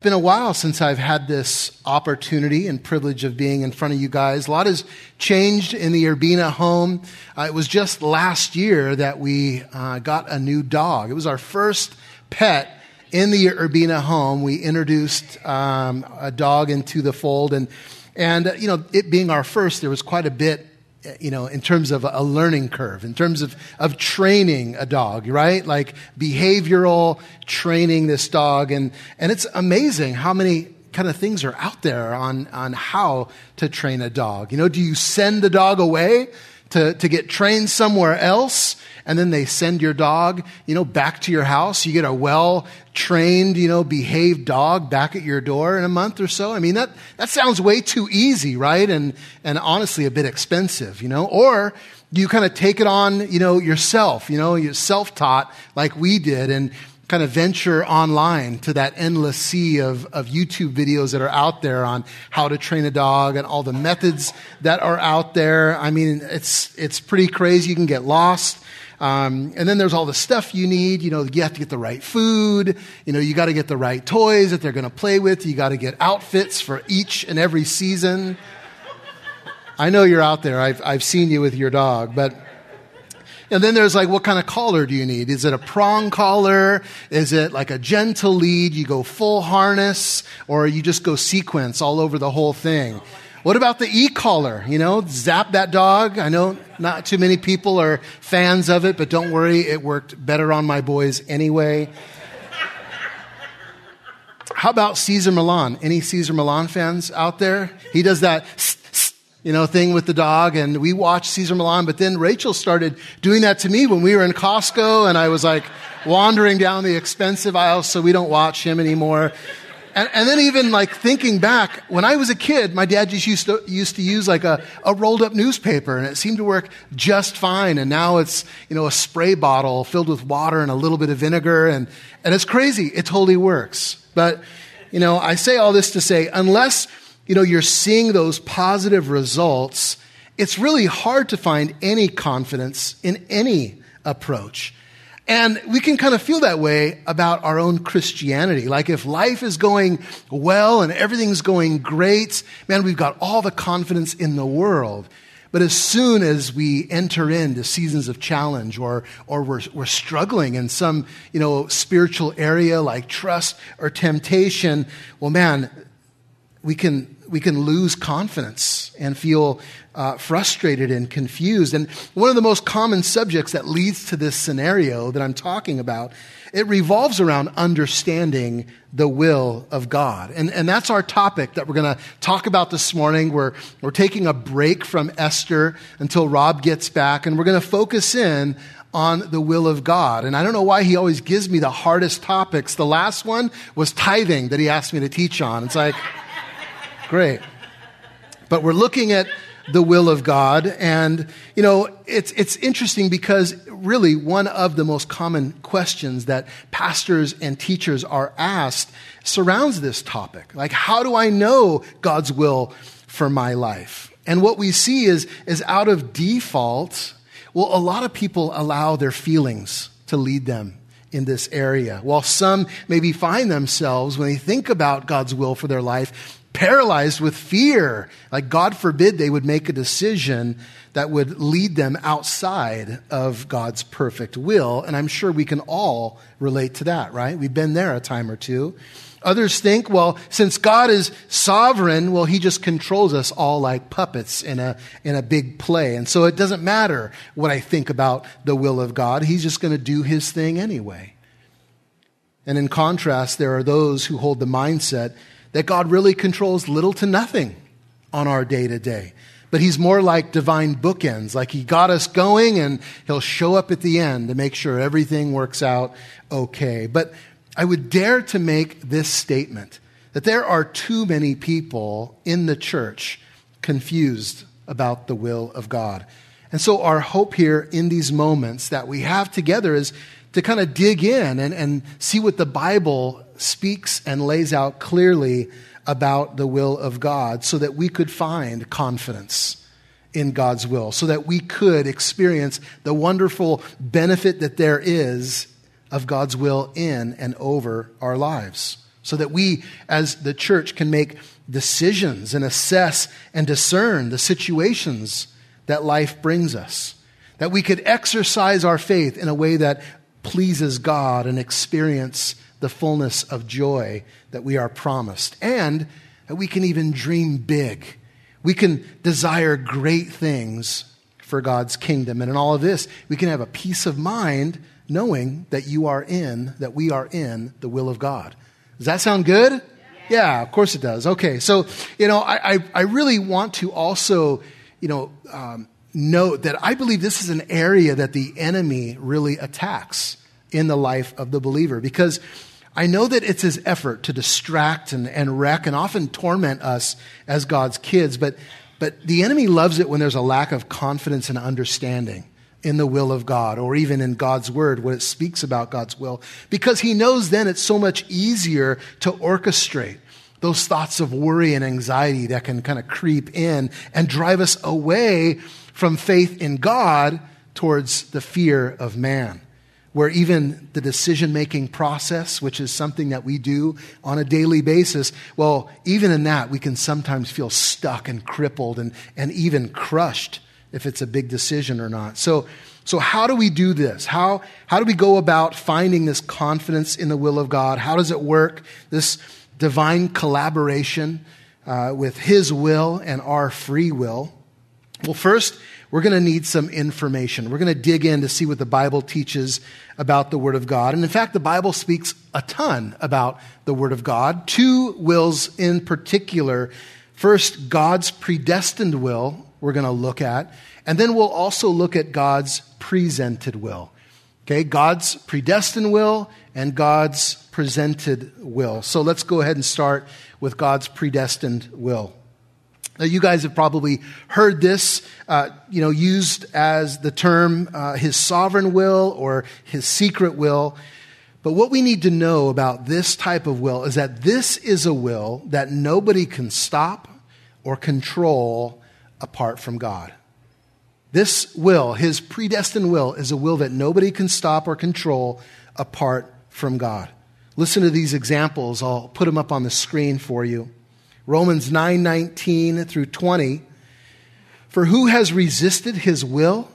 It's been a while since I've had this opportunity and privilege of being in front of you guys. A lot has changed in the Urbina home. Uh, it was just last year that we uh, got a new dog. It was our first pet in the Urbina home. We introduced um, a dog into the fold, and and uh, you know, it being our first, there was quite a bit you know, in terms of a learning curve, in terms of, of training a dog, right? Like behavioral training this dog. And, and it's amazing how many kind of things are out there on, on how to train a dog. You know, do you send the dog away to, to get trained somewhere else? and then they send your dog, you know, back to your house. You get a well trained, you know, behaved dog back at your door in a month or so. I mean, that, that sounds way too easy, right? And, and honestly a bit expensive, you know? Or you kind of take it on, you know, yourself, you know, you're self taught like we did and kind of venture online to that endless sea of, of YouTube videos that are out there on how to train a dog and all the methods that are out there. I mean, it's, it's pretty crazy. You can get lost. Um, and then there's all the stuff you need. You know, you have to get the right food. You know, you got to get the right toys that they're going to play with. You got to get outfits for each and every season. I know you're out there. I've, I've seen you with your dog, but. And then there's like, what kind of collar do you need? Is it a prong collar? Is it like a gentle lead? You go full harness or you just go sequence all over the whole thing? What about the e-collar? You know, zap that dog. I know not too many people are fans of it, but don't worry, it worked better on my boys anyway. How about Cesar Millan? Any Cesar Millan fans out there? He does that, you know, thing with the dog, and we watched Cesar Millan, but then Rachel started doing that to me when we were in Costco, and I was like wandering down the expensive aisle, so we don't watch him anymore. And, and, then even like thinking back, when I was a kid, my dad just used to, used to use like a, a rolled up newspaper and it seemed to work just fine. And now it's, you know, a spray bottle filled with water and a little bit of vinegar and, and it's crazy. It totally works. But, you know, I say all this to say, unless, you know, you're seeing those positive results, it's really hard to find any confidence in any approach. And we can kind of feel that way about our own Christianity. Like if life is going well and everything's going great, man, we've got all the confidence in the world. But as soon as we enter into seasons of challenge or, or we're, we're struggling in some, you know, spiritual area like trust or temptation, well, man, we can, we can lose confidence and feel uh, frustrated and confused. And one of the most common subjects that leads to this scenario that I'm talking about, it revolves around understanding the will of God. And, and that's our topic that we're going to talk about this morning. We're, we're taking a break from Esther until Rob gets back, and we're going to focus in on the will of God. And I don't know why he always gives me the hardest topics. The last one was tithing that he asked me to teach on. It's like, great. But we're looking at the will of God. And, you know, it's, it's interesting because really one of the most common questions that pastors and teachers are asked surrounds this topic. Like, how do I know God's will for my life? And what we see is, is out of default, well, a lot of people allow their feelings to lead them in this area. While some maybe find themselves, when they think about God's will for their life, paralyzed with fear. Like, God forbid they would make a decision that would lead them outside of God's perfect will. And I'm sure we can all relate to that, right? We've been there a time or two. Others think, well, since God is sovereign, well, he just controls us all like puppets in a, in a big play. And so it doesn't matter what I think about the will of God. He's just going to do his thing anyway. And in contrast, there are those who hold the mindset that God really controls little to nothing on our day to day. But he's more like divine bookends, like he got us going and he'll show up at the end to make sure everything works out okay. But I would dare to make this statement that there are too many people in the church confused about the will of God. And so our hope here in these moments that we have together is to kind of dig in and, and see what the Bible speaks and lays out clearly about the will of God so that we could find confidence in God's will, so that we could experience the wonderful benefit that there is of God's will in and over our lives. so that we as the church can make decisions and assess and discern the situations that life brings us. That we could exercise our faith in a way that pleases God and experience the fullness of joy that we are promised. And that we can even dream big. We can desire great things for God's kingdom. And in all of this, we can have a peace of mind knowing that you are in, that we are in the will of God. Does that sound good? Yeah, of course it does. Okay, so, you know, I, I, I really want to also, you know, um, note that I believe this is an area that the enemy really attacks in the life of the believer because I know that it's his effort to distract and, and wreck and often torment us as God's kids, but, but the enemy loves it when there's a lack of confidence and understanding in the will of God or even in God's word when it speaks about God's will because he knows then it's so much easier to orchestrate those thoughts of worry and anxiety that can kind of creep in and drive us away from faith in God towards the fear of man. Where even the decision making process, which is something that we do on a daily basis, well, even in that, we can sometimes feel stuck and crippled and, and even crushed if it's a big decision or not. So, so how do we do this? How, how do we go about finding this confidence in the will of God? How does it work? This divine collaboration uh, with His will and our free will. Well, first, we're going to need some information. We're going to dig in to see what the Bible teaches about the Word of God. And in fact, the Bible speaks a ton about the Word of God. Two wills in particular. First, God's predestined will, we're going to look at. And then we'll also look at God's presented will. Okay, God's predestined will and God's presented will. So let's go ahead and start with God's predestined will. Now, you guys have probably heard this, uh, you know, used as the term uh, his sovereign will or his secret will. But what we need to know about this type of will is that this is a will that nobody can stop or control apart from God. This will, his predestined will, is a will that nobody can stop or control apart from God. Listen to these examples. I'll put them up on the screen for you. Romans 9:19 through 20. For who has resisted his will?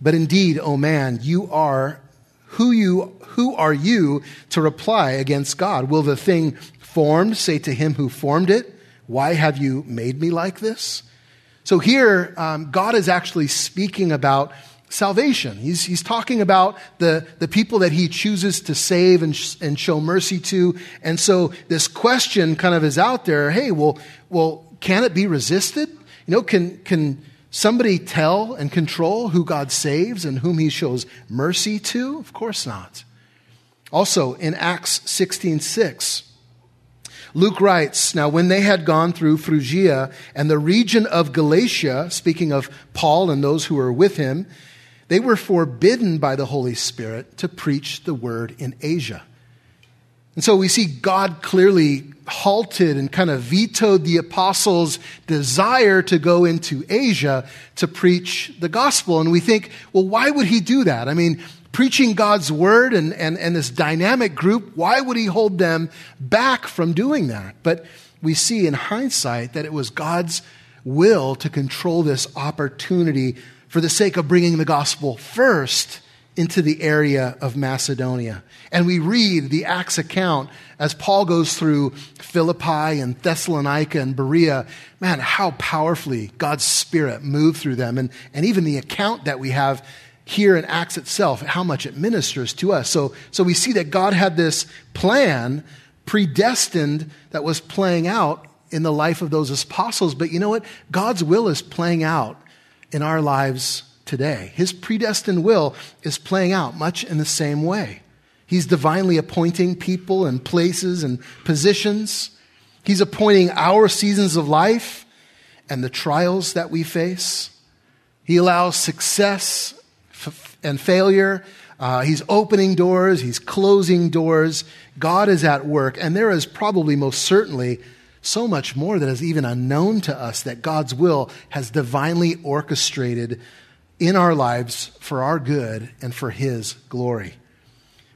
But indeed, O oh man, you are who you who are you to reply against God? Will the thing formed say to him who formed it, Why have you made me like this? So here, um, God is actually speaking about salvation. He's, he's talking about the, the people that he chooses to save and, sh- and show mercy to. And so this question kind of is out there hey, well, well, can it be resisted? You know, can, can somebody tell and control who God saves and whom he shows mercy to? Of course not. Also, in Acts 16 6, Luke writes, Now when they had gone through Phrygia and the region of Galatia, speaking of Paul and those who were with him, they were forbidden by the Holy Spirit to preach the word in Asia. And so we see God clearly halted and kind of vetoed the apostles' desire to go into Asia to preach the gospel. And we think, well, why would he do that? I mean, preaching God's word and, and, and this dynamic group, why would he hold them back from doing that? But we see in hindsight that it was God's will to control this opportunity for the sake of bringing the gospel first into the area of Macedonia. And we read the Acts account as Paul goes through Philippi and Thessalonica and Berea. Man, how powerfully God's Spirit moved through them. And, and even the account that we have here in Acts itself, how much it ministers to us. So, so we see that God had this plan predestined that was playing out in the life of those apostles. But you know what? God's will is playing out in our lives today. His predestined will is playing out much in the same way. He's divinely appointing people and places and positions. He's appointing our seasons of life and the trials that we face. He allows success and failure. Uh, he's opening doors, he's closing doors. God is at work, and there is probably most certainly so much more that is even unknown to us that God's will has divinely orchestrated in our lives for our good and for His glory.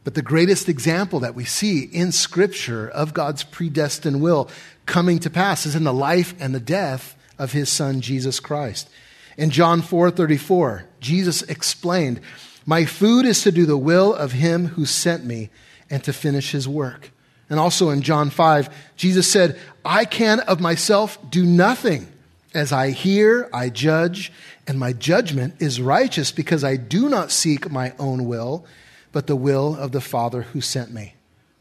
But the greatest example that we see in Scripture of God's predestined will coming to pass is in the life and the death of his son Jesus Christ. In John 4:34, Jesus explained, "My food is to do the will of him who sent me and to finish his work." And also in John 5, Jesus said, "I can of myself do nothing. As I hear, I judge, and my judgment is righteous because I do not seek my own will, but the will of the Father who sent me."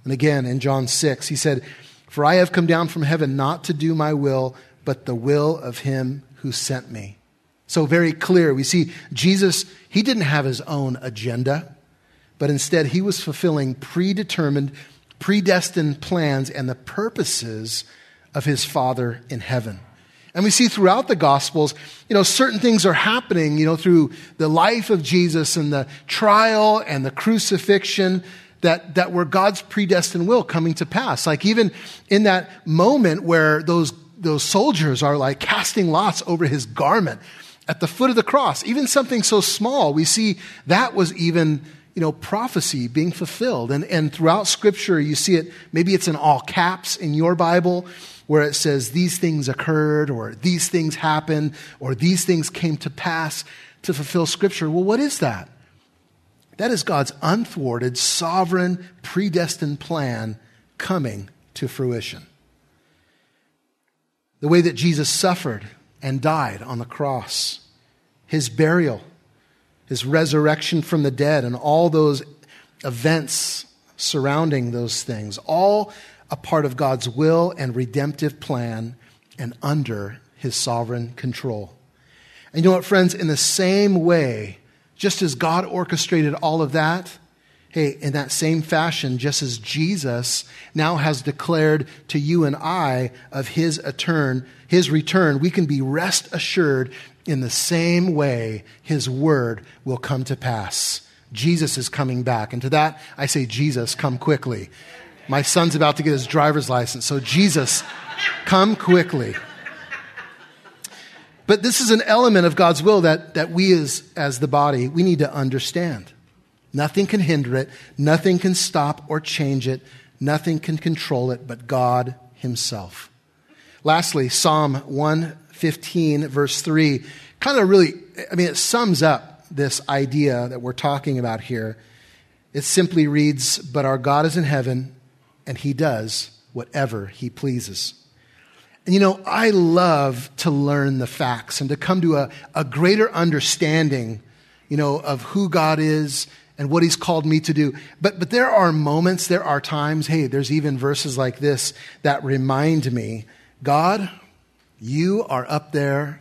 And again in John 6, he said, "For I have come down from heaven not to do my will, but the will of him who sent me." So very clear. We see Jesus, he didn't have his own agenda, but instead he was fulfilling predetermined, predestined plans and the purposes of his Father in heaven. And we see throughout the Gospels, you know, certain things are happening, you know, through the life of Jesus and the trial and the crucifixion that, that were God's predestined will coming to pass. Like even in that moment where those, those soldiers are like casting lots over his garment at the foot of the cross, even something so small, we see that was even, you know, prophecy being fulfilled. And, and throughout scripture, you see it, maybe it's in all caps in your Bible, where it says these things occurred, or these things happened, or these things came to pass to fulfill scripture. Well, what is that? That is God's unthwarted, sovereign, predestined plan coming to fruition. The way that Jesus suffered and died on the cross. His burial, his resurrection from the dead, and all those events surrounding those things, all a part of God's will and redemptive plan and under his sovereign control. And you know what, friends? In the same way, just as God orchestrated all of that, Hey, in that same fashion, just as Jesus now has declared to you and I of his return, his return, we can be rest assured in the same way his word will come to pass. Jesus is coming back. And to that, I say, Jesus, come quickly. My son's about to get his driver's license, so Jesus, come quickly. But this is an element of God's will that, that we as, as the body, we need to understand. Nothing can hinder it, nothing can stop or change it, nothing can control it but God Himself. Lastly, Psalm 115, verse 3, kind of really, I mean, it sums up this idea that we're talking about here. It simply reads, But our God is in heaven, and He does whatever He pleases. And you know, I love to learn the facts and to come to a, a greater understanding, you know, of who God is and what he's called me to do. But, but there are moments, there are times, hey, there's even verses like this that remind me God, you are up there,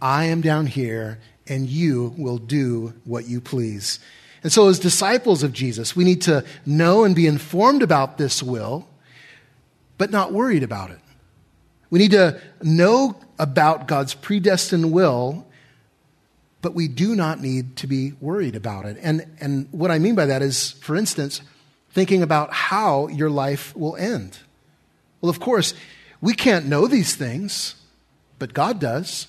I am down here, and you will do what you please. And so, as disciples of Jesus, we need to know and be informed about this will, but not worried about it. We need to know about God's predestined will but we do not need to be worried about it. And, and what I mean by that is, for instance, thinking about how your life will end. Well, of course, we can't know these things, but God does.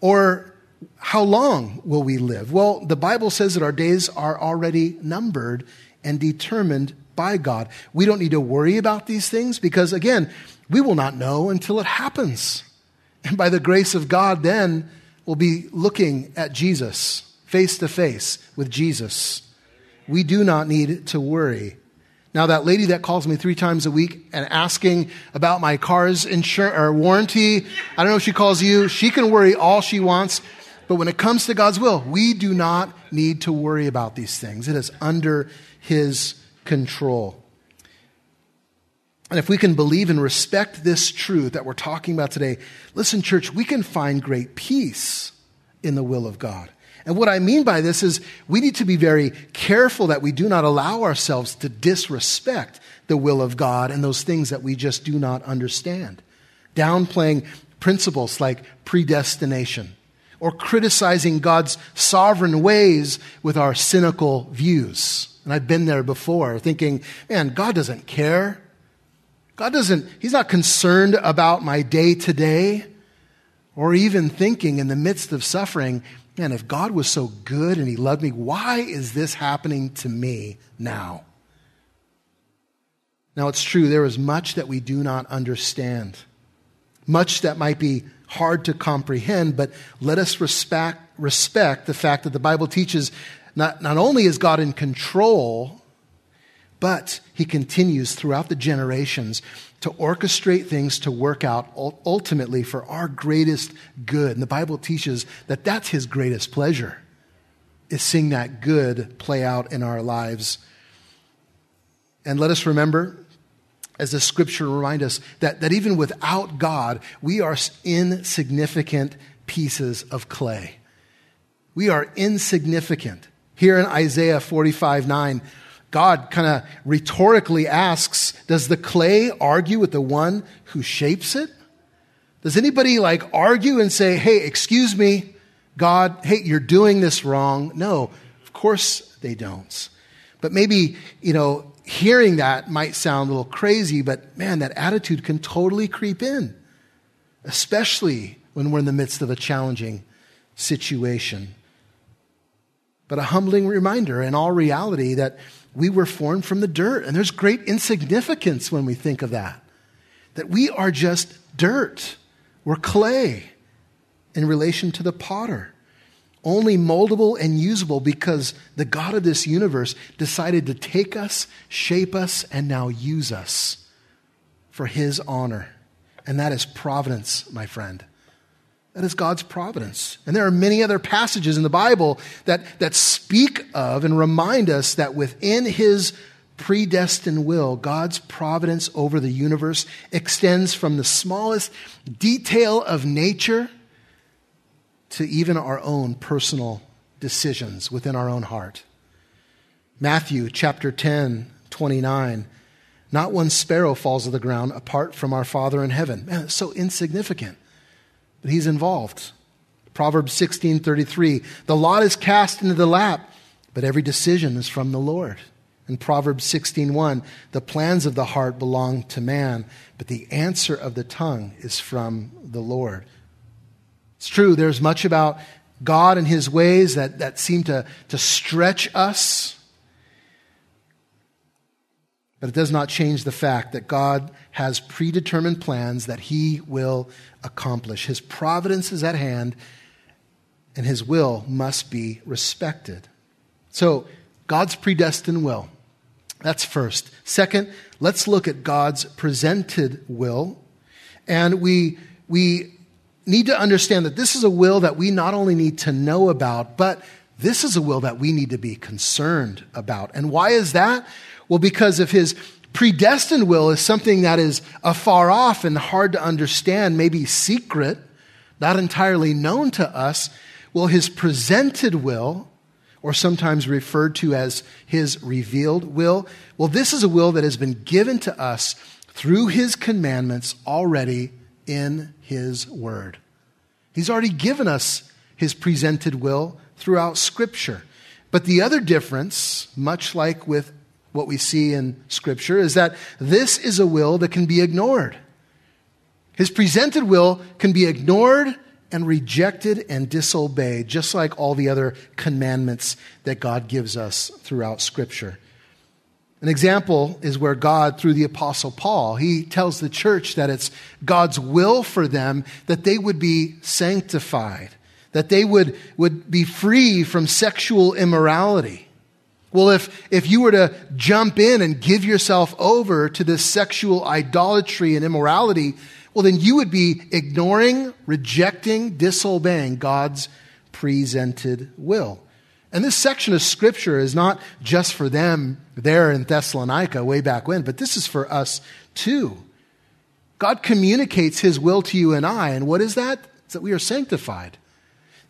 Or how long will we live? Well, the Bible says that our days are already numbered and determined by God. We don't need to worry about these things because, again, we will not know until it happens. And by the grace of God, then we'll be looking at Jesus, face to face with Jesus. We do not need to worry. Now, that lady that calls me three times a week and asking about my car's insurance or warranty, I don't know if she calls you, she can worry all she wants. But when it comes to God's will, we do not need to worry about these things. It is under His control. And if we can believe and respect this truth that we're talking about today, listen, church, we can find great peace in the will of God. And what I mean by this is we need to be very careful that we do not allow ourselves to disrespect the will of God and those things that we just do not understand. Downplaying principles like predestination or criticizing God's sovereign ways with our cynical views. And I've been there before thinking, man, God doesn't care. God doesn't, He's not concerned about my day to day. Or even thinking in the midst of suffering, man, if God was so good and He loved me, why is this happening to me now? Now, it's true, there is much that we do not understand, much that might be hard to comprehend, but let us respect, respect the fact that the Bible teaches not, not only is God in control, but he continues throughout the generations to orchestrate things to work out ultimately for our greatest good. And the Bible teaches that that's his greatest pleasure, is seeing that good play out in our lives. And let us remember, as the scripture remind us, that, that even without God, we are insignificant pieces of clay. We are insignificant. Here in Isaiah 45 9, God kind of rhetorically asks, Does the clay argue with the one who shapes it? Does anybody like argue and say, Hey, excuse me, God, hey, you're doing this wrong? No, of course they don't. But maybe, you know, hearing that might sound a little crazy, but man, that attitude can totally creep in, especially when we're in the midst of a challenging situation. But a humbling reminder in all reality that we were formed from the dirt. And there's great insignificance when we think of that. That we are just dirt. We're clay in relation to the potter. Only moldable and usable because the God of this universe decided to take us, shape us, and now use us for his honor. And that is providence, my friend. That is God's providence. And there are many other passages in the Bible that, that speak of and remind us that within His predestined will, God's providence over the universe extends from the smallest detail of nature to even our own personal decisions within our own heart. Matthew chapter 10, 29. Not one sparrow falls to the ground apart from our Father in heaven. Man, it's so insignificant he's involved. Proverbs 16:33, "The lot is cast into the lap, but every decision is from the Lord." In Proverbs 16:1, "The plans of the heart belong to man, but the answer of the tongue is from the Lord." It's true, there's much about God and his ways that, that seem to, to stretch us. But it does not change the fact that God has predetermined plans that he will accomplish. His providence is at hand, and his will must be respected. So, God's predestined will. That's first. Second, let's look at God's presented will. And we, we need to understand that this is a will that we not only need to know about, but this is a will that we need to be concerned about. And why is that? Well, because of his predestined will is something that is afar off and hard to understand, maybe secret, not entirely known to us. Well, his presented will, or sometimes referred to as his revealed will, well, this is a will that has been given to us through his commandments already in his word. He's already given us his presented will throughout scripture. But the other difference, much like with what we see in Scripture is that this is a will that can be ignored. His presented will can be ignored and rejected and disobeyed, just like all the other commandments that God gives us throughout Scripture. An example is where God, through the Apostle Paul, he tells the church that it's God's will for them that they would be sanctified, that they would, would be free from sexual immorality. Well, if, if you were to jump in and give yourself over to this sexual idolatry and immorality, well, then you would be ignoring, rejecting, disobeying God's presented will. And this section of scripture is not just for them there in Thessalonica way back when, but this is for us too. God communicates his will to you and I. And what is that? It's that we are sanctified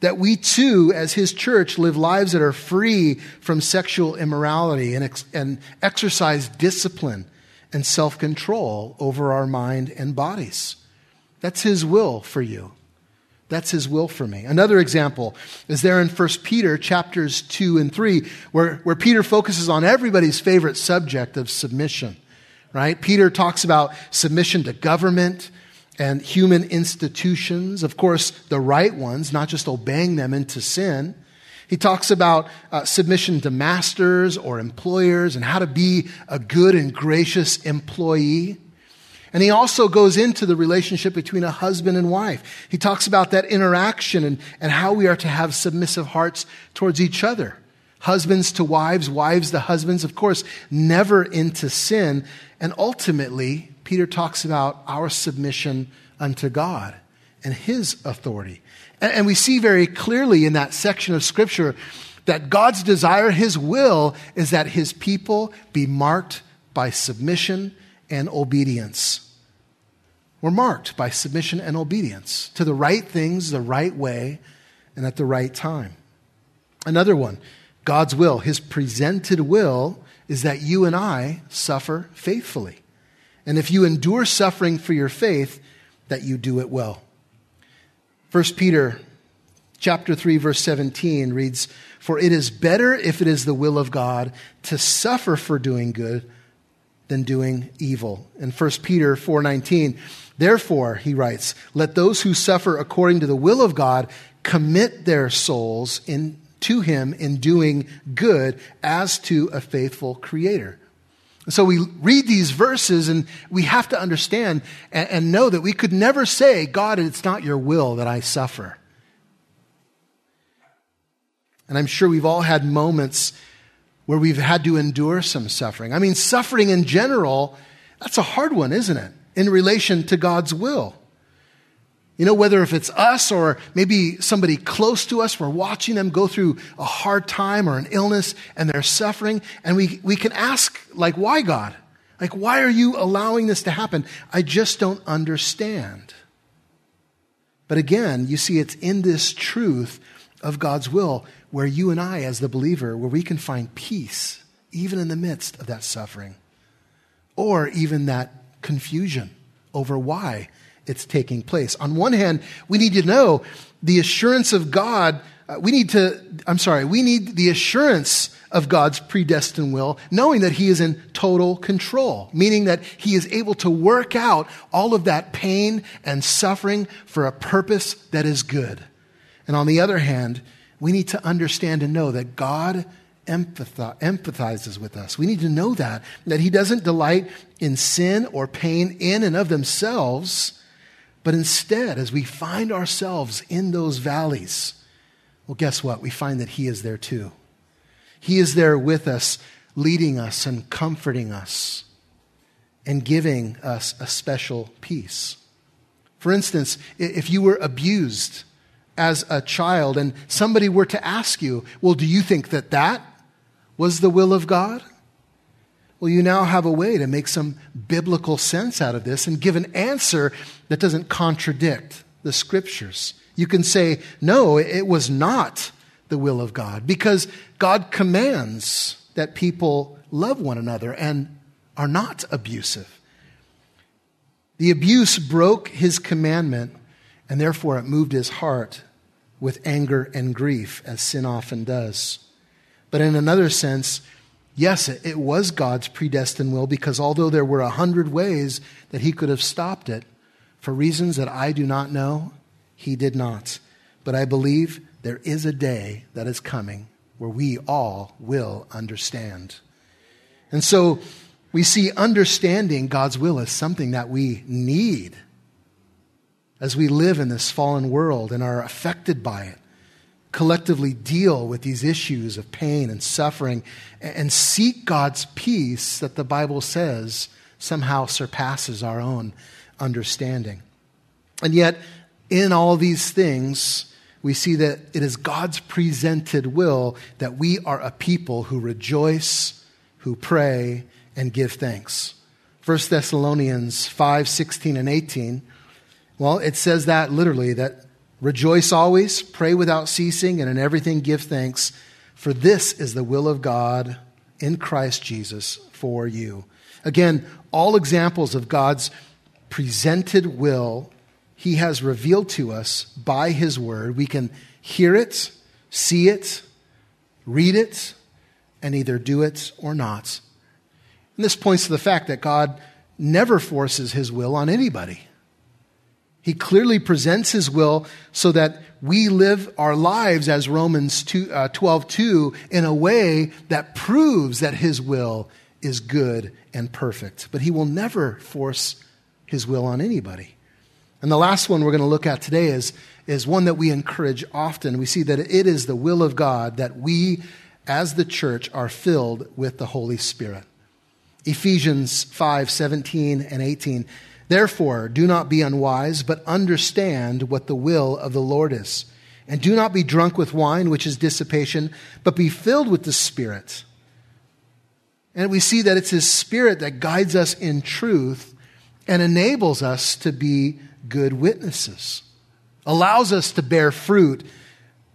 that we too, as his church, live lives that are free from sexual immorality and, ex- and exercise discipline and self control over our mind and bodies. That's his will for you. That's his will for me. Another example is there in 1 Peter chapters 2 and 3, where, where Peter focuses on everybody's favorite subject of submission. Right? Peter talks about submission to government, and human institutions, of course, the right ones, not just obeying them into sin. He talks about uh, submission to masters or employers and how to be a good and gracious employee. And he also goes into the relationship between a husband and wife. He talks about that interaction and, and how we are to have submissive hearts towards each other. Husbands to wives, wives to husbands, of course, never into sin. And ultimately, Peter talks about our submission unto God and his authority. And we see very clearly in that section of scripture that God's desire, his will, is that his people be marked by submission and obedience. We're marked by submission and obedience to the right things, the right way, and at the right time. Another one, God's will, his presented will, is that you and I suffer faithfully. And if you endure suffering for your faith, that you do it well. 1 Peter chapter 3 verse 17 reads, "For it is better if it is the will of God to suffer for doing good than doing evil." And 1 Peter 4:19, "Therefore," he writes, "let those who suffer according to the will of God commit their souls in, to him in doing good as to a faithful creator." So we read these verses and we have to understand and, and, know that we could never say, God, it's not your will that I suffer. And I'm sure we've all had moments where we've had to endure some suffering. I mean, suffering in general, that's a hard one, isn't it? In relation to God's will. You know, whether if it's us or maybe somebody close to us, we're watching them go through a hard time or an illness and they're suffering. And we, we can ask, like, why God? Like, why are you allowing this to happen? I just don't understand. But again, you see, it's in this truth of God's will where you and I, as the believer, where we can find peace even in the midst of that suffering or even that confusion over why it's taking place. On one hand, we need to know the assurance of God. Uh, we need to, I'm sorry, we need the assurance of God's predestined will, knowing that He is in total control, meaning that He is able to work out all of that pain and suffering for a purpose that is good. And on the other hand, we need to understand and know that God empathizes with us. We need to know that, that He doesn't delight in sin or pain in and of themselves, but instead, as we find ourselves in those valleys, well, guess what? We find that He is there too. He is there with us, leading us and comforting us and giving us a special peace. For instance, if you were abused as a child and somebody were to ask you, well, do you think that that was the will of God? Well, you now have a way to make some biblical sense out of this and give an answer that doesn't contradict the scriptures. You can say, no, it was not the will of God because God commands that people love one another and are not abusive. The abuse broke his commandment and therefore it moved his heart with anger and grief, as sin often does. But in another sense, Yes, it was God's predestined will because although there were a hundred ways that he could have stopped it, for reasons that I do not know, he did not. But I believe there is a day that is coming where we all will understand. And so we see understanding God's will as something that we need as we live in this fallen world and are affected by it collectively deal with these issues of pain and suffering and seek God's peace that the Bible says somehow surpasses our own understanding. And yet, in all these things, we see that it is God's presented will that we are a people who rejoice, who pray, and give thanks. 1 Thessalonians 5 16 and 18. Well, it says that literally, that Rejoice always, pray without ceasing, and in everything give thanks, for this is the will of God in Christ Jesus for you. Again, all examples of God's presented will he has revealed to us by his word. We can hear it, see it, read it, and either do it or not. And this points to the fact that God never forces his will on anybody. He clearly presents his will so that we live our lives as Romans 2, uh, 12 2 in a way that proves that his will is good and perfect. But he will never force his will on anybody. And the last one we're going to look at today is, is one that we encourage often. We see that it is the will of God that we, as the church, are filled with the Holy Spirit. Ephesians 5 17 and 18. Therefore, do not be unwise, but understand what the will of the Lord is. And do not be drunk with wine, which is dissipation, but be filled with the Spirit. And we see that it's His Spirit that guides us in truth and enables us to be good witnesses, allows us to bear fruit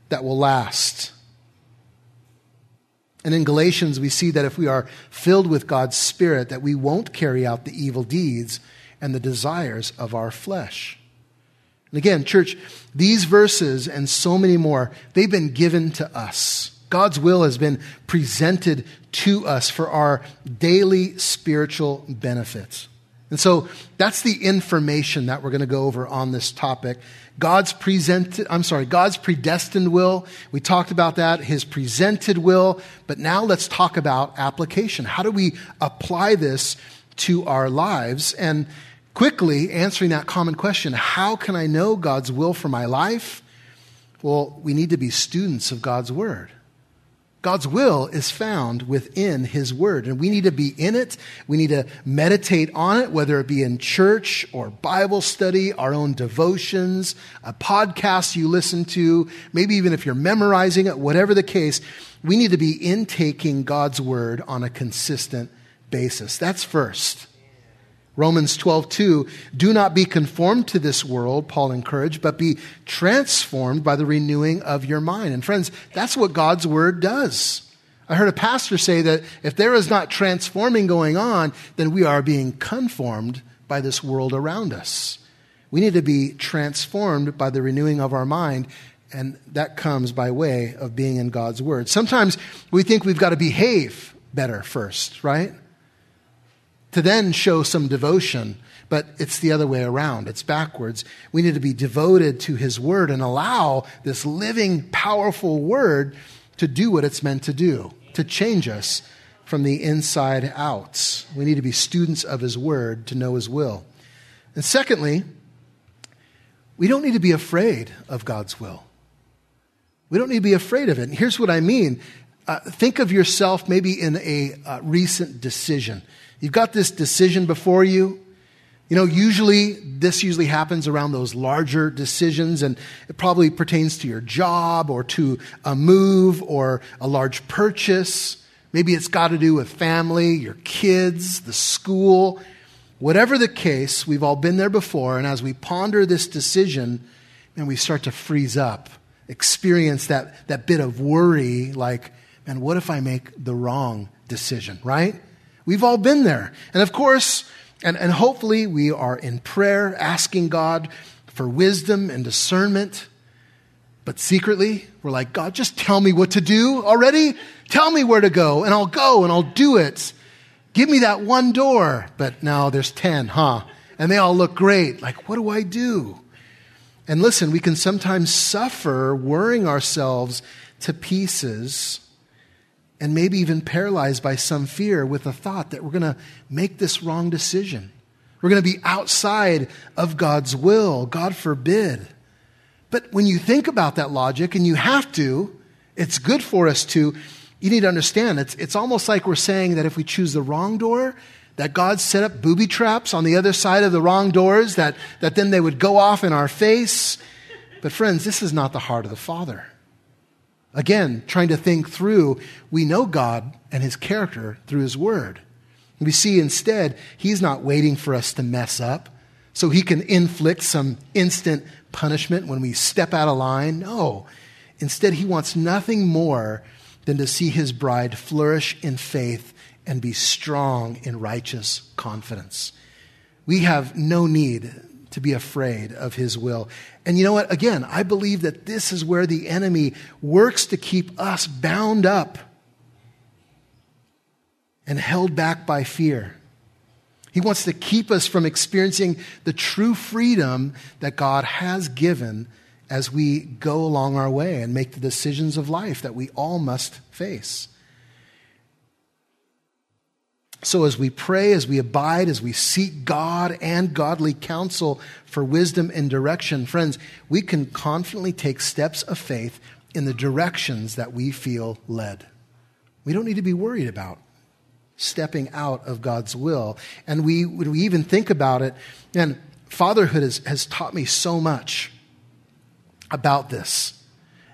that will last. And in Galatians, we see that if we are filled with God's Spirit, that we won't carry out the evil deeds and the desires of our flesh. And again, church, these verses and so many more, they've been given to us. God's will has been presented to us for our daily spiritual benefits. And so that's the information that we're going to go over on this topic. God's presented, I'm sorry, God's predestined will. We talked about that, his presented will. But now let's talk about application. How do we apply this to our lives? And quickly answering that common question how can I know God's will for my life? Well, we need to be students of God's Word. God's will is found within His Word, and we need to be in it. We need to meditate on it, whether it be in church or Bible study, our own devotions, a podcast you listen to, maybe even if you're memorizing it, whatever the case, we need to be intaking God's Word on a consistent basis. That's first. Romans 12, 2, do not be conformed to this world, Paul encouraged, but be transformed by the renewing of your mind. And friends, that's what God's word does. I heard a pastor say that if there is not transforming going on, then we are being conformed by this world around us. We need to be transformed by the renewing of our mind, and that comes by way of being in God's word. Sometimes we think we've got to behave better first, right? To then show some devotion, but it's the other way around. It's backwards. We need to be devoted to His Word and allow this living, powerful Word to do what it's meant to do, to change us from the inside out. We need to be students of His Word to know His will. And secondly, we don't need to be afraid of God's will. We don't need to be afraid of it. And here's what I mean. Uh, think of yourself maybe in a uh, recent decision. You've got this decision before you. You know, usually, this usually happens around those larger decisions, and it probably pertains to your job or to a move or a large purchase. Maybe it's got to do with family, your kids, the school. Whatever the case, we've all been there before, and as we ponder this decision, and we start to freeze up, experience that, that bit of worry like, man, what if I make the wrong decision, right? We've all been there. And of course, and, and hopefully we are in prayer asking God for wisdom and discernment. But secretly, we're like, God, just tell me what to do already. Tell me where to go, and I'll go and I'll do it. Give me that one door. But now there's 10, huh? And they all look great. Like, what do I do? And listen, we can sometimes suffer worrying ourselves to pieces and maybe even paralyzed by some fear with the thought that we're going to make this wrong decision. We're going to be outside of God's will. God forbid. But when you think about that logic, and you have to, it's good for us to, you need to understand it's, it's almost like we're saying that if we choose the wrong door, that God set up booby traps on the other side of the wrong doors, that, that then they would go off in our face. But friends, this is not the heart of the Father. Again, trying to think through, we know God and his character through his word. We see instead, he's not waiting for us to mess up so he can inflict some instant punishment when we step out of line. No. Instead, he wants nothing more than to see his bride flourish in faith and be strong in righteous confidence. We have no need to be afraid of his will. And you know what? Again, I believe that this is where the enemy works to keep us bound up and held back by fear. He wants to keep us from experiencing the true freedom that God has given as we go along our way and make the decisions of life that we all must face. So, as we pray, as we abide, as we seek God and godly counsel for wisdom and direction, friends, we can confidently take steps of faith in the directions that we feel led. We don't need to be worried about stepping out of God's will. And we, when we even think about it, and fatherhood has, has taught me so much about this.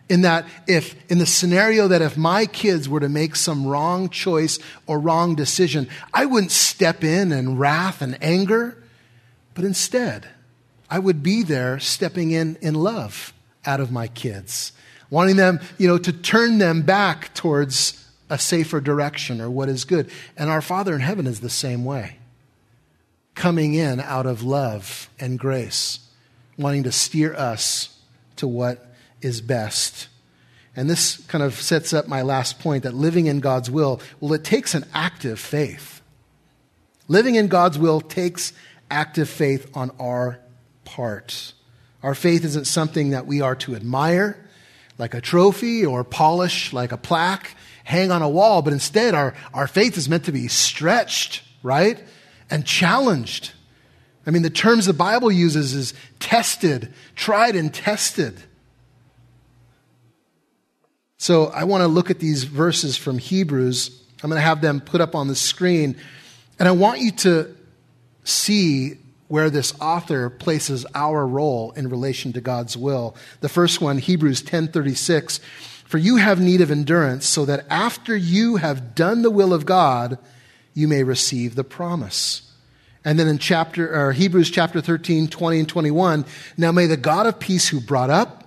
In that, if, in the scenario that if my kids were to make some wrong choice or wrong decision, I wouldn't step in in wrath and anger, but instead, I would be there stepping in in love out of my kids, wanting them, you know, to turn them back towards a safer direction or what is good. And our Father in heaven is the same way, coming in out of love and grace, wanting to steer us to what is best. And this kind of sets up my last point that living in God's will, well, it takes an active faith. Living in God's will takes active faith on our part. Our faith isn't something that we are to admire like a trophy or polish like a plaque hang on a wall, but instead our, our faith is meant to be stretched, right? And challenged. I mean, the terms the Bible uses is tested, tried and tested. So I want to look at these verses from Hebrews. I'm going to have them put up on the screen. And I want you to see where this author places our role in relation to God's will. The first one, Hebrews 10:36, for you have need of endurance, so that after you have done the will of God, you may receive the promise. And then in chapter, or Hebrews chapter 13, 20 and 21, now may the God of peace who brought up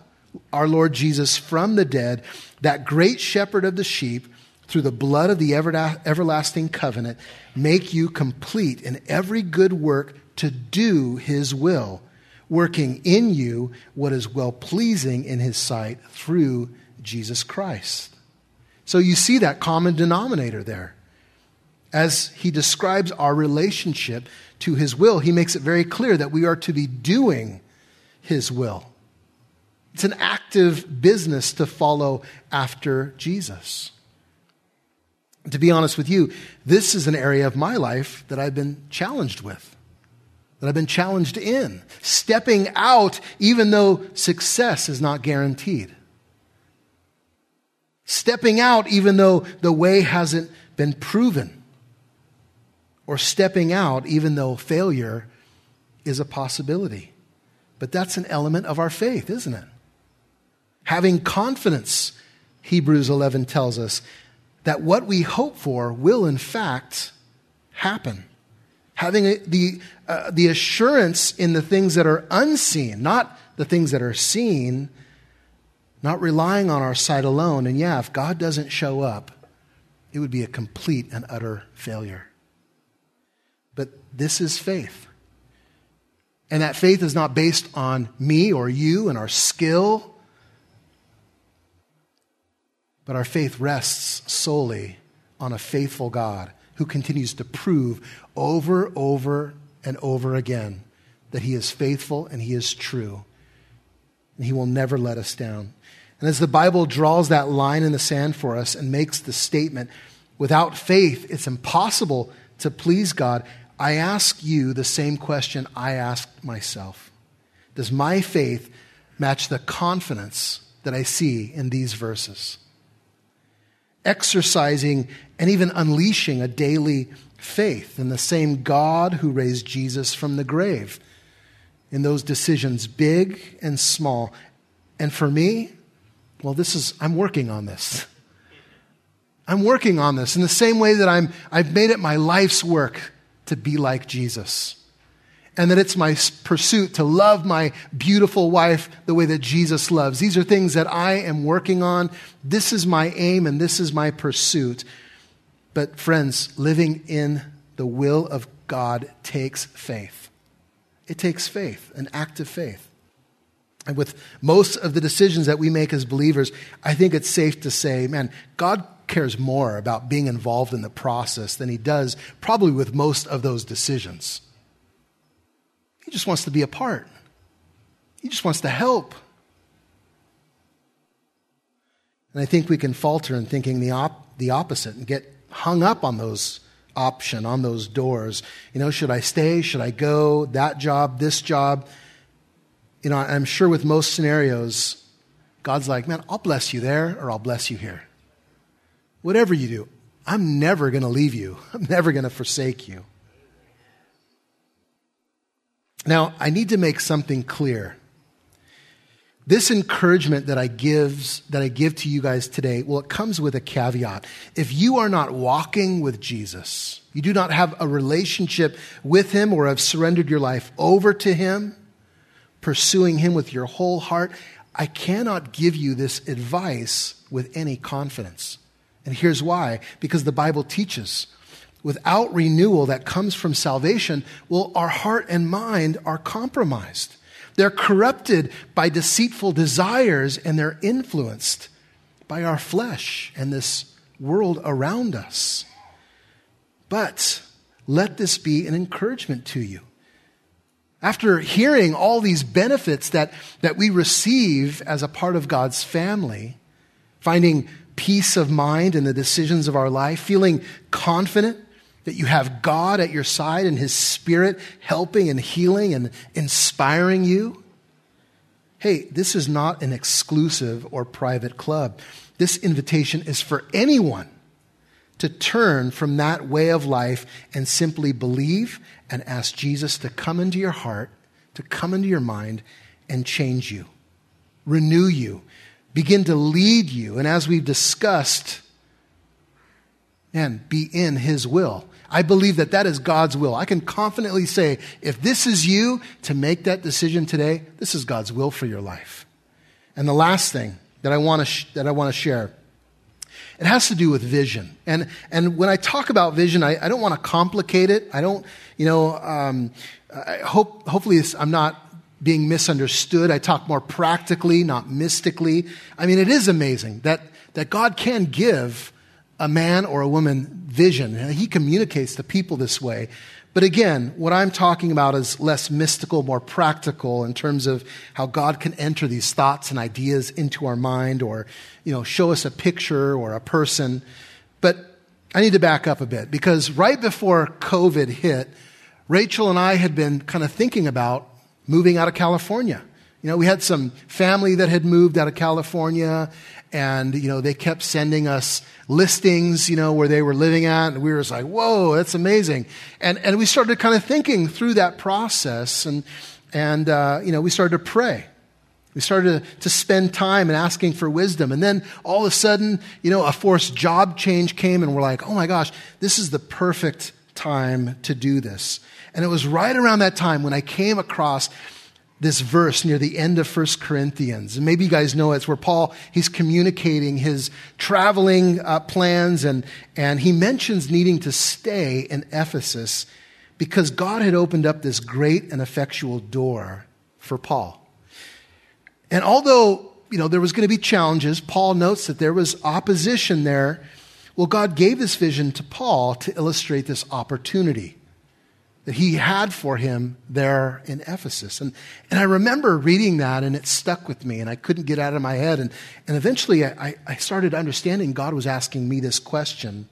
our Lord Jesus from the dead, that great shepherd of the sheep, through the blood of the everlasting covenant, make you complete in every good work to do his will, working in you what is well pleasing in his sight through Jesus Christ. So you see that common denominator there. As he describes our relationship to his will, he makes it very clear that we are to be doing his will. It's an active business to follow after Jesus. To be honest with you, this is an area of my life that I've been challenged with, that I've been challenged in, stepping out even though success is not guaranteed stepping out even though the way hasn't been proven, or stepping out even though failure is a possibility. But that's an element of our faith, isn't it? Having confidence, Hebrews 11 tells us, that what we hope for will in fact happen. Having the, uh, the assurance in the things that are unseen, not the things that are seen, not relying on our sight alone. And yeah, if God doesn't show up, it would be a complete and utter failure. But this is faith. And that faith is not based on me or you and our skill, but our faith rests solely on a faithful God who continues to prove over, over, and over again that he is faithful and he is true. And he will never let us down. And as the Bible draws that line in the sand for us and makes the statement, without faith, it's impossible to please God, I ask you the same question I asked myself. Does my faith match the confidence that I see in these verses? Exercising and even unleashing a daily faith in the same God who raised Jesus from the grave in those decisions, big and small. And for me, well, this is, I'm working on this. I'm working on this in the same way that I'm, I've made it my life's work to be like Jesus. And that it's my pursuit to love my beautiful wife the way that Jesus loves. These are things that I am working on. This is my aim and this is my pursuit. But, friends, living in the will of God takes faith. It takes faith, an act of faith. And with most of the decisions that we make as believers, I think it's safe to say, man, God cares more about being involved in the process than he does probably with most of those decisions. He just wants to be a part, he just wants to help. And I think we can falter in thinking the, op- the opposite and get hung up on those option, on those doors. You know, should I stay? Should I go? That job, this job. You know, I'm sure with most scenarios, God's like, man, I'll bless you there or I'll bless you here. Whatever you do, I'm never going to leave you. I'm never going to forsake you. Now, I need to make something clear. This encouragement that I gives that I give to you guys today, well, it comes with a caveat. If you are not walking with Jesus, you do not have a relationship with him or have surrendered your life over to him, pursuing him with your whole heart, I cannot give you this advice with any confidence. And here's why because the Bible teaches without renewal that comes from salvation, well, our heart and mind are compromised. They're corrupted by deceitful desires and they're influenced by our flesh and this world around us. But let this be an encouragement to you. After hearing all these benefits that, that we receive as a part of God's family, finding peace of mind in the decisions of our life, feeling confident that you have God at your side and His Spirit helping and healing and inspiring you. Hey, this is not an exclusive or private club. This invitation is for anyone to turn from that way of life and simply believe and ask Jesus to come into your heart, to come into your mind, and change you, renew you, begin to lead you. And as we've discussed, and be in His will. I believe that that is God's will. I can confidently say, if this is you to make that decision today, this is God's will for your life. And the last thing that I want to, sh- that I want to share it has to do with vision. And, and when I talk about vision, I, I don't want to complicate it. I don't, you know, um, I hope, hopefully I'm not being misunderstood. I talk more practically, not mystically. I mean, it is amazing that, that God can give a man or a woman vision. He communicates to people this way. But again, what I'm talking about is less mystical, more practical in terms of how God can enter these thoughts and ideas into our mind or, you know, show us a picture or a person. But I need to back up a bit because right before COVID hit, Rachel and I had been kind of thinking about moving out of California. You know, we had some family that had moved out of California and, you know, they kept sending us listings, you know, where they were living at. And we were just like, whoa, that's amazing. And, and we started kind of thinking through that process and, and, uh, you know, we started to pray. We started to, to spend time and asking for wisdom. And then all of a sudden, you know, a forced job change came and we're like, oh my gosh, this is the perfect time to do this. And it was right around that time when I came across this verse near the end of 1 Corinthians. And maybe you guys know it's where Paul, he's communicating his traveling uh, plans and, and he mentions needing to stay in Ephesus because God had opened up this great and effectual door for Paul. And although, you know, there was going to be challenges, Paul notes that there was opposition there. Well, God gave this vision to Paul to illustrate this opportunity that he had for him there in Ephesus. And, and I remember reading that and it stuck with me and I couldn't get out of my head. And, and eventually I, I started understanding God was asking me this question.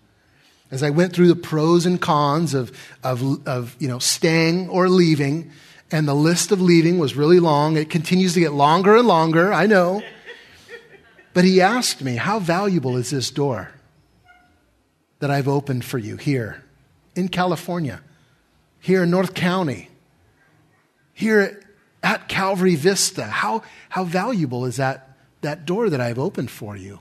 As I went through the pros and cons of, of, of you know, staying or leaving, and the list of leaving was really long. It continues to get longer and longer, I know. But he asked me, How valuable is this door that I've opened for you here in California? Here in North County, here at Calvary Vista. How, how valuable is that, that door that I've opened for you?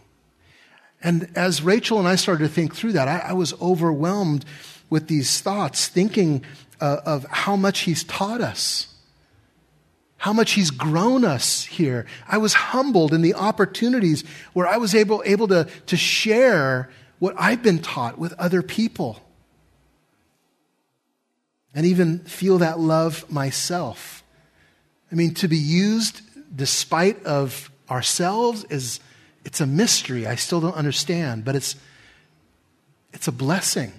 And as Rachel and I started to think through that, I, I was overwhelmed with these thoughts, thinking uh, of how much He's taught us, how much He's grown us here. I was humbled in the opportunities where I was able, able to, to share what I've been taught with other people and even feel that love myself. I mean, to be used despite of ourselves is it's a mystery I still don't understand, but it's It's a blessing.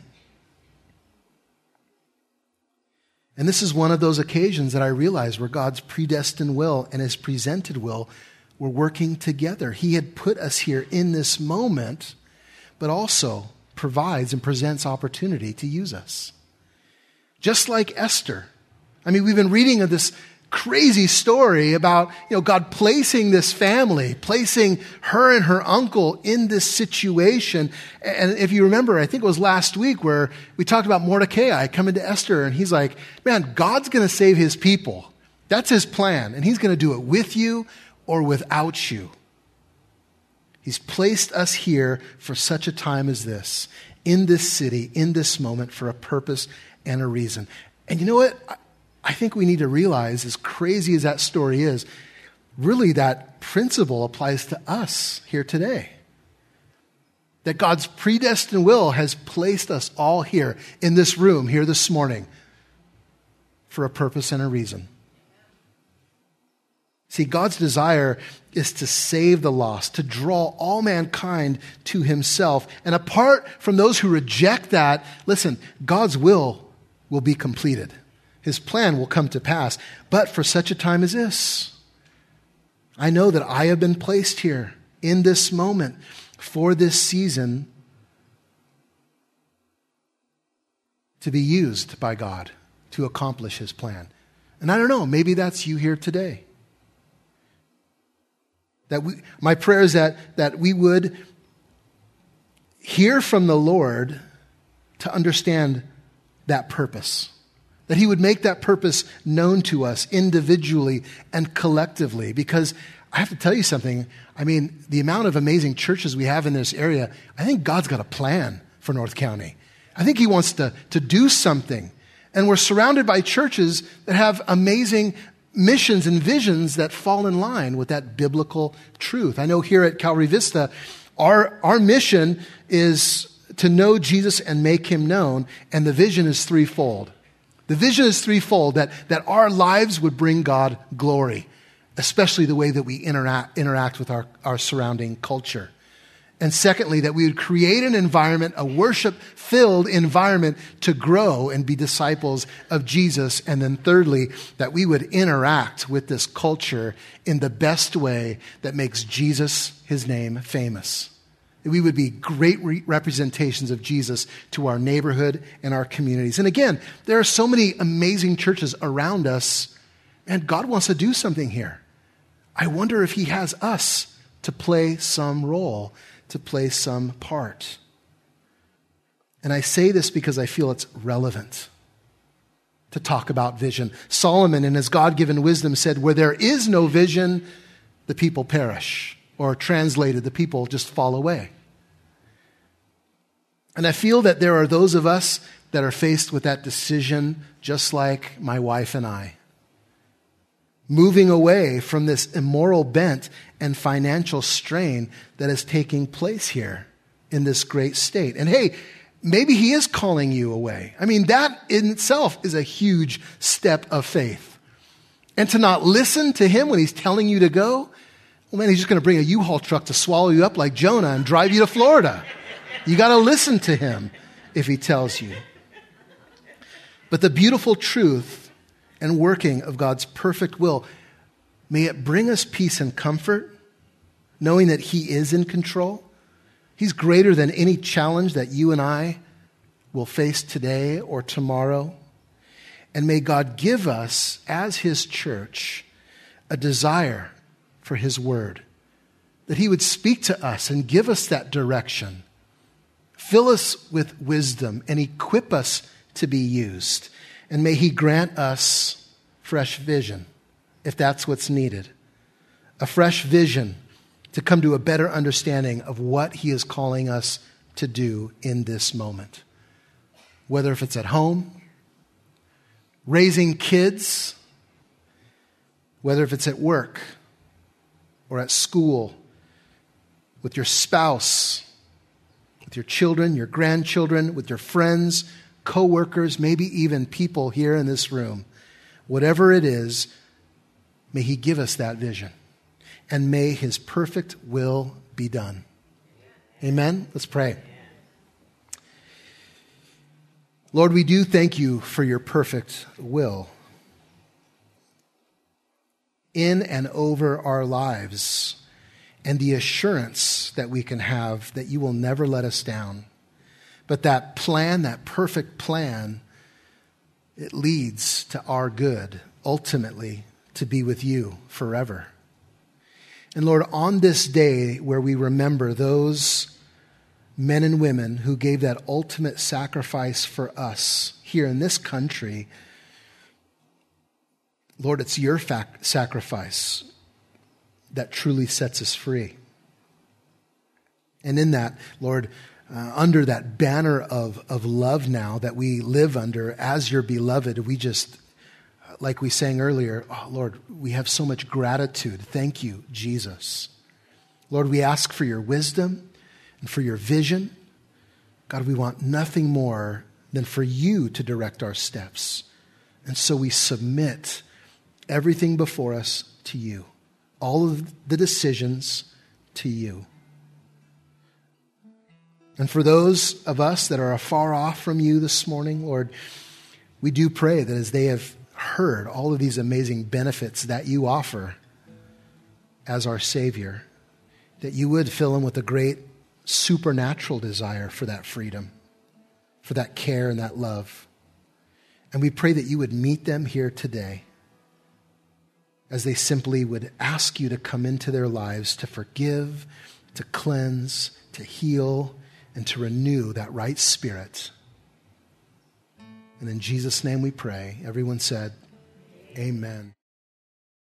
And this is one of those occasions that I realized where God's predestined will and his presented will were working together. He had put us here in this moment, but also provides and presents opportunity to use us. Just like Esther. I mean, we've been reading of this crazy story about, you know, God placing this family, placing her and her uncle in this situation. And if you remember, I think it was last week where we talked about Mordecai coming to Esther and he's like, man, God's going to save his people. That's his plan. And he's going to do it with you or without you. He's placed us here for such a time as this, in this city, in this moment, for a purpose and a reason. And you know what? I think we need to realize, as crazy as that story is, really that principle applies to us here today. That God's predestined will has placed us all here in this room, here this morning, for a purpose and a reason. See, God's desire is to save the lost, to draw all mankind to himself. And apart from those who reject that, listen, God's will will be completed. His plan will come to pass. But for such a time as this, I know that I have been placed here in this moment for this season to be used by God to accomplish His plan. And I don't know, maybe that's you here today. That we, my prayer is that, that we would hear from the Lord to understand that purpose that He would make that purpose known to us individually and collectively. Because I have to tell you something. I mean, the amount of amazing churches we have in this area, I think God's got a plan for North County. I think He wants to, to do something. And we're surrounded by churches that have amazing missions and visions that fall in line with that biblical truth. I know here at Calvary Vista, our, our mission is to know Jesus and make him known, and the vision is threefold. The vision is threefold that, that our lives would bring God glory, especially the way that we interact, interact with our, our surrounding culture. And secondly, that we would create an environment, a worship filled environment to grow and be disciples of Jesus. And then thirdly, that we would interact with this culture in the best way that makes Jesus, his name, famous that we would be great re- representations of Jesus to our neighborhood and our communities. And again, there are so many amazing churches around us, and God wants to do something here. I wonder if He has us to play some role, to play some part. And I say this because I feel it's relevant to talk about vision. Solomon, in his God given wisdom, said, Where there is no vision, the people perish or translated, the people just fall away. And I feel that there are those of us that are faced with that decision, just like my wife and I. Moving away from this immoral bent and financial strain that is taking place here in this great state. And hey, maybe he is calling you away. I mean, that in itself is a huge step of faith. And to not listen to him when he's telling you to go, well, man, he's just going to bring a U-Haul truck to swallow you up like Jonah and drive you to Florida. You got to listen to him if he tells you. But the beautiful truth and working of God's perfect will, may it bring us peace and comfort, knowing that he is in control. He's greater than any challenge that you and I will face today or tomorrow. And may God give us, as his church, a desire for His Word. That He would speak to us and give us that direction. Fill us with wisdom and equip us to be used. And may He grant us fresh vision, if that's what's needed. A fresh vision to come to a better understanding of what He is calling us to do in this moment. Whether if it's at home, raising kids, whether if it's at work, or at school, with your spouse, with your children, your grandchildren, with your friends, coworkers, maybe even people here in this room. Whatever it is, may He give us that vision. And may His perfect will be done. Amen? Let's pray. Lord, we do thank you for your perfect will in and over our lives and the assurance that we can have that you will never let us down. But that plan, that perfect plan, it leads to our good, ultimately, to be with you forever. And Lord, on this day where we remember those men and women who gave that ultimate sacrifice for us here in this country, Lord, it's your fac- sacrifice that truly sets us free. And in that, Lord, uh, under that banner of, of love now that we live under as your beloved, we just, like we sang earlier, oh, Lord, we have so much gratitude. Thank you, Jesus. Lord, we ask for your wisdom and for your vision. God, we want nothing more than for you to direct our steps. And so we submit everything before us to you, all of the decisions to you. And for those of us that are afar off from you this morning, Lord, we do pray that as they have heard all of these amazing benefits that you offer as our Savior, that you would fill them with a great supernatural desire for that freedom, for that care and that love. And we pray that you would meet them here today as they simply would ask you to come into their lives to forgive, to cleanse, to heal, and to renew that right spirit. And in Jesus' name we pray. Everyone said, Amen.